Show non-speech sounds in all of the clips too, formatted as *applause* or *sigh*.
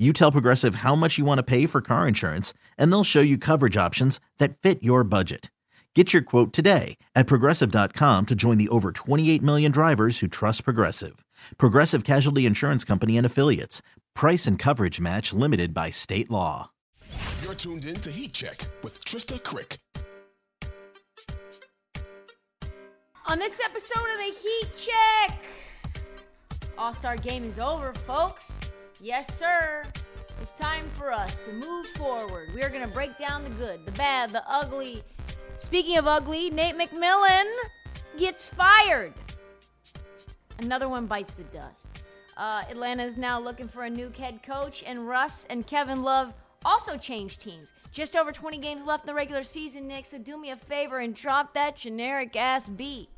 you tell Progressive how much you want to pay for car insurance, and they'll show you coverage options that fit your budget. Get your quote today at progressive.com to join the over 28 million drivers who trust Progressive. Progressive Casualty Insurance Company and Affiliates. Price and coverage match limited by state law. You're tuned in to Heat Check with Trysta Krick. On this episode of the Heat Check, All Star Game is over, folks. Yes, sir. It's time for us to move forward. We are going to break down the good, the bad, the ugly. Speaking of ugly, Nate McMillan gets fired. Another one bites the dust. Uh, Atlanta is now looking for a new head coach, and Russ and Kevin Love also changed teams. Just over 20 games left in the regular season, Nick, so do me a favor and drop that generic ass beat.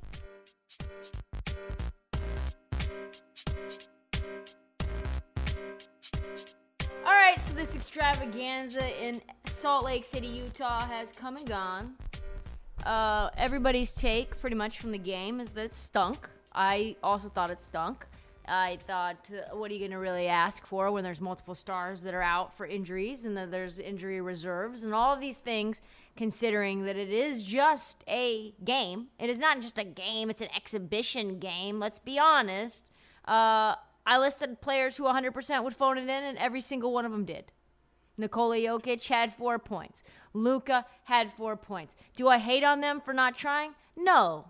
All right, so this extravaganza in Salt Lake City, Utah has come and gone. Uh, everybody's take, pretty much from the game, is that it stunk. I also thought it stunk. I thought, uh, what are you going to really ask for when there's multiple stars that are out for injuries and that there's injury reserves and all of these things, considering that it is just a game. It is not just a game, it's an exhibition game, let's be honest. Uh, I listed players who 100% would phone it in, and every single one of them did. Nikola Jokic had four points. Luka had four points. Do I hate on them for not trying? No.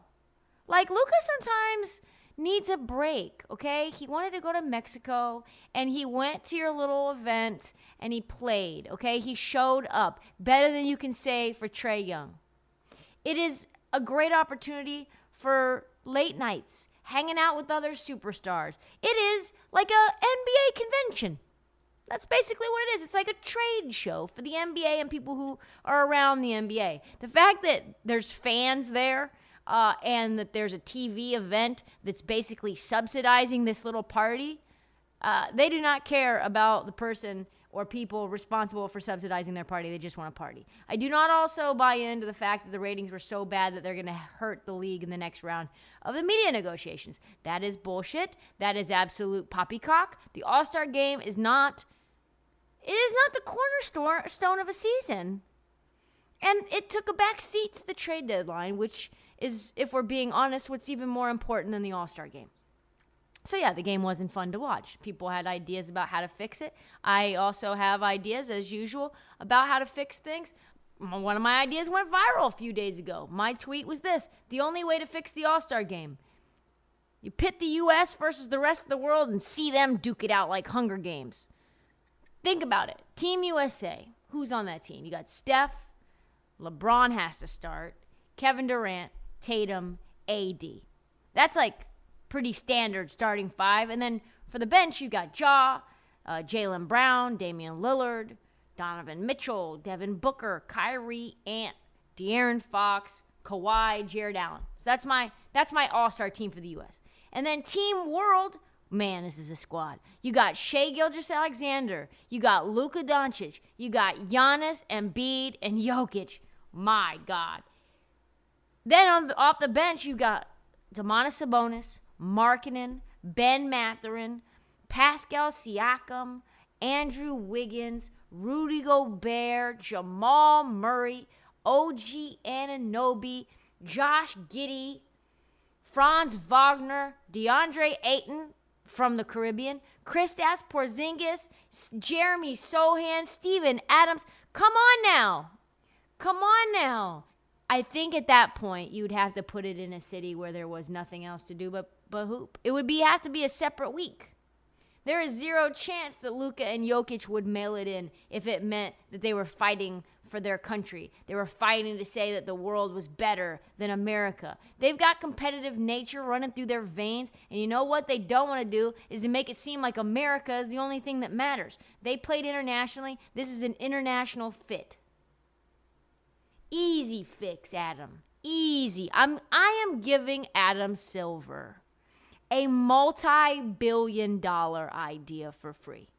Like, Luka sometimes needs a break, okay? He wanted to go to Mexico and he went to your little event and he played, okay? He showed up. Better than you can say for Trae Young. It is a great opportunity for late nights hanging out with other superstars. It is like a NBA convention. That's basically what it is. It's like a trade show for the NBA and people who are around the NBA. The fact that there's fans there uh, and that there's a TV event that's basically subsidizing this little party, uh, they do not care about the person or people responsible for subsidizing their party. They just want to party. I do not also buy into the fact that the ratings were so bad that they're going to hurt the league in the next round of the media negotiations. That is bullshit. That is absolute poppycock. The All Star game is not. It is not the cornerstone of a season. And it took a back seat to the trade deadline, which is, if we're being honest, what's even more important than the All Star game. So, yeah, the game wasn't fun to watch. People had ideas about how to fix it. I also have ideas, as usual, about how to fix things. One of my ideas went viral a few days ago. My tweet was this The only way to fix the All Star game. You pit the U.S. versus the rest of the world and see them duke it out like Hunger Games. Think about it. Team USA. Who's on that team? You got Steph, LeBron has to start, Kevin Durant, Tatum, AD. That's like pretty standard starting five. And then for the bench, you've got Ja, uh, Jaylen Brown, Damian Lillard, Donovan Mitchell, Devin Booker, Kyrie, Ant, De'Aaron Fox, Kawhi, Jarrett Allen. So that's my that's my All Star team for the U.S. And then Team World, man, this is a squad. You got Shai Gilgeous-Alexander, you got Luka Doncic, you got Giannis, Embiid, and Jokic. My God. Then on the, off the bench, you got Domantas Sabonis, Markkanen, Ben Mathurin, Pascal Siakam, Andrew Wiggins, Rudy Gobert, Jamal Murray, OG Anunoby, Josh Giddey, Franz Wagner, DeAndre Ayton from the Caribbean, Kristaps Porzingis, Jeremy Sochan, Steven Adams. Come on now. Come on now. I think at that point you'd have to put it in a city where there was nothing else to do but but hoop. It would be have to be a separate week. There is zero chance that Luka and Jokic would mail it in if it meant that they were fighting for their country. They were fighting to say that the world was better than America. They've got competitive nature running through their veins, and you know what they don't want to do is to make it seem like America is the only thing that matters. They played internationally. This is an international fit. Easy fix, Adam. Easy. I'm I am giving Adam Silver a multi-billion dollar idea for free.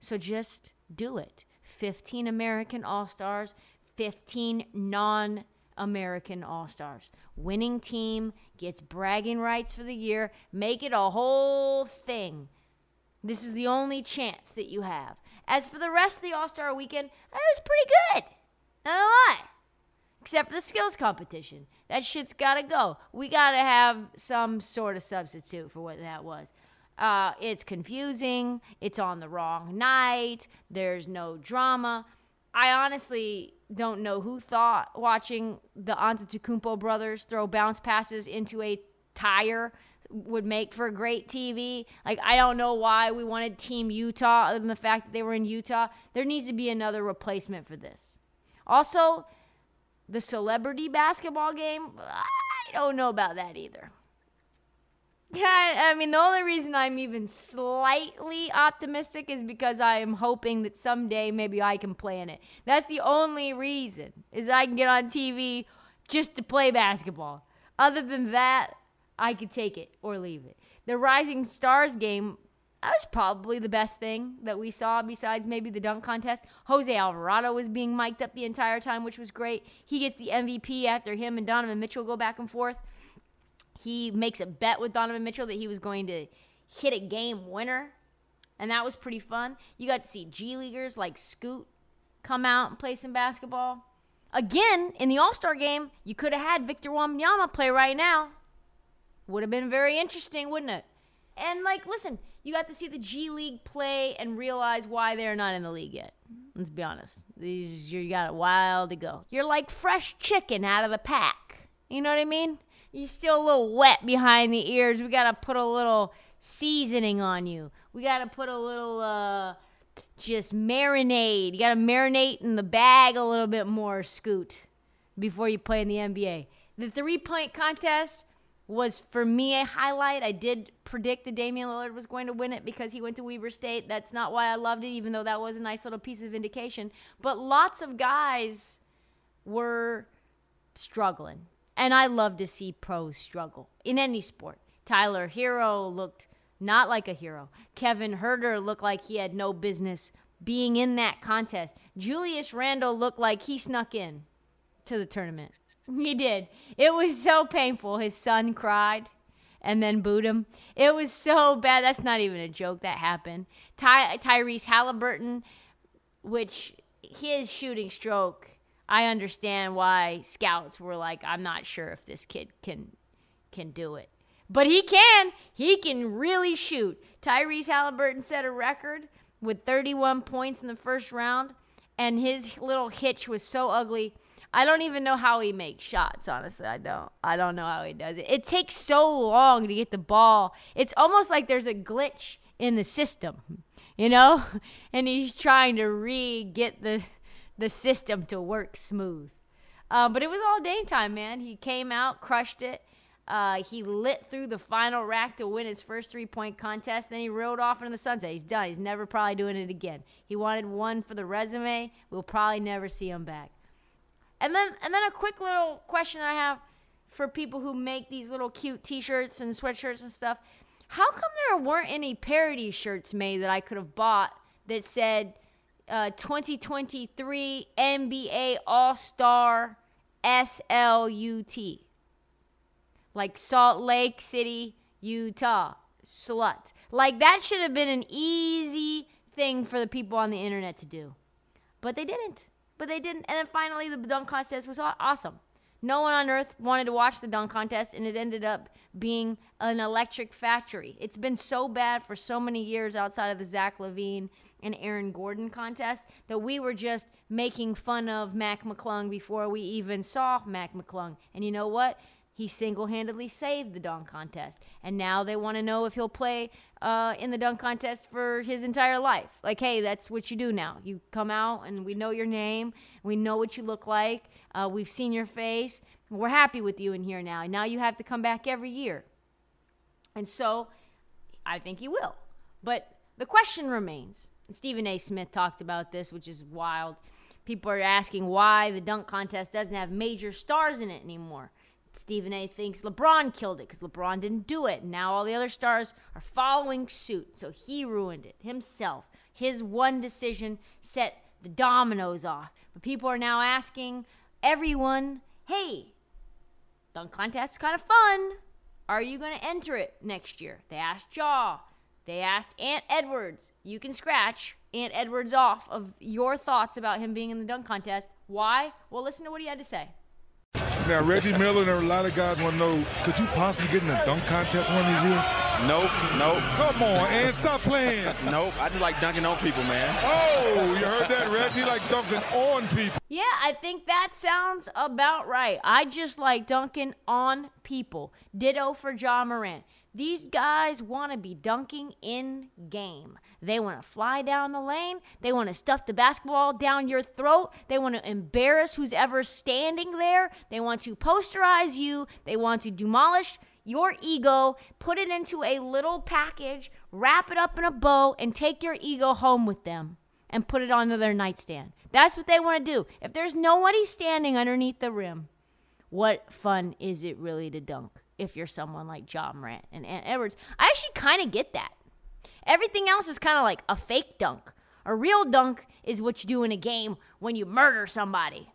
So just do it. 15 American All-Stars, 15 non American All Stars. Winning team gets bragging rights for the year. Make it a whole thing. This is the only chance that you have. As for the rest of the All Star weekend, it was pretty good. Not a lie except for the skills competition. That shit's got to go. We got to have some sort of substitute for what that was. Uh, it's confusing. It's on the wrong night. There's no drama. I honestly don't know who thought watching the Antetokounmpo brothers throw bounce passes into a tire would make for great TV. Like I don't know why we wanted Team Utah other than the fact that they were in Utah. There needs to be another replacement for this. Also, the celebrity basketball game, I don't know about that either. Yeah, I mean, the only reason I'm even slightly optimistic is because I am hoping that someday maybe I can play in it. That's the only reason is I can get on TV just to play basketball. Other than that, I could take it or leave it. The Rising Stars game that was probably the best thing that we saw besides maybe the dunk contest. Jose Alvarado was being mic'd up the entire time, which was great. He gets the MVP after him and Donovan Mitchell go back and forth. He makes a bet with Donovan Mitchell that he was going to hit a game winner, and that was pretty fun. You got to see G Leaguers like Scoot come out and play some basketball. Again, in the All Star game, you could have had Victor Wembanyama play right now. Would have been very interesting, wouldn't it? And like, listen, you got to see the G League play and realize why they're not in the league yet. Let's be honest. These you got a while to go. You're like fresh chicken out of the pack. You know what I mean? You're still a little wet behind the ears. We gotta put a little seasoning on you. We gotta put a little uh just marinade. You gotta marinate in the bag a little bit more, Scoot, before you play in the NBA. The three point contest was for me a highlight. I did predict that Damian Lillard was going to win it because he went to Weber State. That's not why I loved it, even though that was a nice little piece of indication. But lots of guys were struggling. And I love to see pros struggle in any sport. Tyler Herro looked not like a hero. Kevin Huerter looked like he had no business being in that contest. Julius Randle looked like he snuck in to the tournament. He did. It was so painful. His son cried and then booed him. It was so bad. That's not even a joke. That happened. Ty- Tyrese Halliburton, which his shooting stroke, I understand why scouts were like, I'm not sure if this kid can can do it. But he can. He can really shoot. Tyrese Halliburton set a record with 31 points in the first round, and his little hitch was so ugly I don't even know how he makes shots, honestly. I don't. I don't know how he does it. It takes so long to get the ball. It's almost like there's a glitch in the system, you know? *laughs* And he's trying to re get the the system to work smooth. Um, but it was all Dame time, man. He came out, crushed it. Uh, he lit through the final rack to win his first three point contest. Then he rode off into the sunset. He's done. He's never probably doing it again. He wanted one for the resume. We'll probably never see him back. And then and then a quick little question I have for people who make these little cute t-shirts and sweatshirts and stuff. How come there weren't any parody shirts made that I could have bought that said uh, 2023 NBA All-Star SLUT? Like Salt Lake City, Utah. Slut. Like that should have been an easy thing for the people on the internet to do. But they didn't but they didn't. And then finally, the dunk contest was awesome. No one on earth wanted to watch the dunk contest, and it ended up being an electric factory. It's been so bad for so many years outside of the Zach LaVine and Aaron Gordon contest that we were just making fun of Mac McClung before we even saw Mac McClung. And you know what? He single handedly saved the dunk contest. And now they want to know if he'll play uh, in the dunk contest for his entire life. Like, hey, that's what you do now. You come out and we know your name, we know what you look like, uh, we've seen your face. We're happy with you in here now. And now you have to come back every year. And so I think he will. But the question remains. And Stephen A. Smith talked about this, which is wild. People are asking why the dunk contest doesn't have major stars in it anymore. Stephen A thinks LeBron killed it because LeBron didn't do it. Now all the other stars are following suit. So he ruined it himself. His one decision set the dominoes off. But people are now asking everyone, hey, dunk contest is kind of fun. Are you going to enter it next year? They asked Ja. They asked Ant Edwards. You can scratch Ant Edwards off of your thoughts about him being in the dunk contest. Why? Well, listen to what he had to say. Now, Reggie Miller and a lot of guys want to know, could you possibly get in a dunk contest one of these years? Nope, nope. Come on, and stop playing. nope, I just like dunking on people, man. Oh, you heard that, Reggie? Like dunking on people. Yeah, I think that sounds about right. I just like dunking on people. Ditto for Ja Morant. These guys want to be dunking in game. They want to fly down the lane. They want to stuff the basketball down your throat. They want to embarrass who's ever standing there. They want to posterize you. They want to demolish your ego, put it into a little package, wrap it up in a bow, and take your ego home with them and put it onto their nightstand. That's what they want to do. If there's nobody standing underneath the rim, what fun is it really to dunk? If you're someone like Ja Morant and Ant Edwards. I actually kind of get that. Everything else is kind of like a fake dunk. A real dunk is what you do in a game when you murder somebody.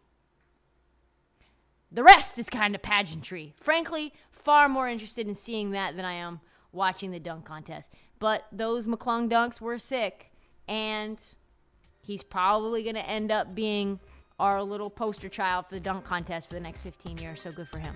The rest is kind of pageantry. Frankly, far more interested in seeing that than I am watching the dunk contest. But those McClung dunks were sick, and he's probably going to end up being our little poster child for the dunk contest for the next 15 years, so good for him.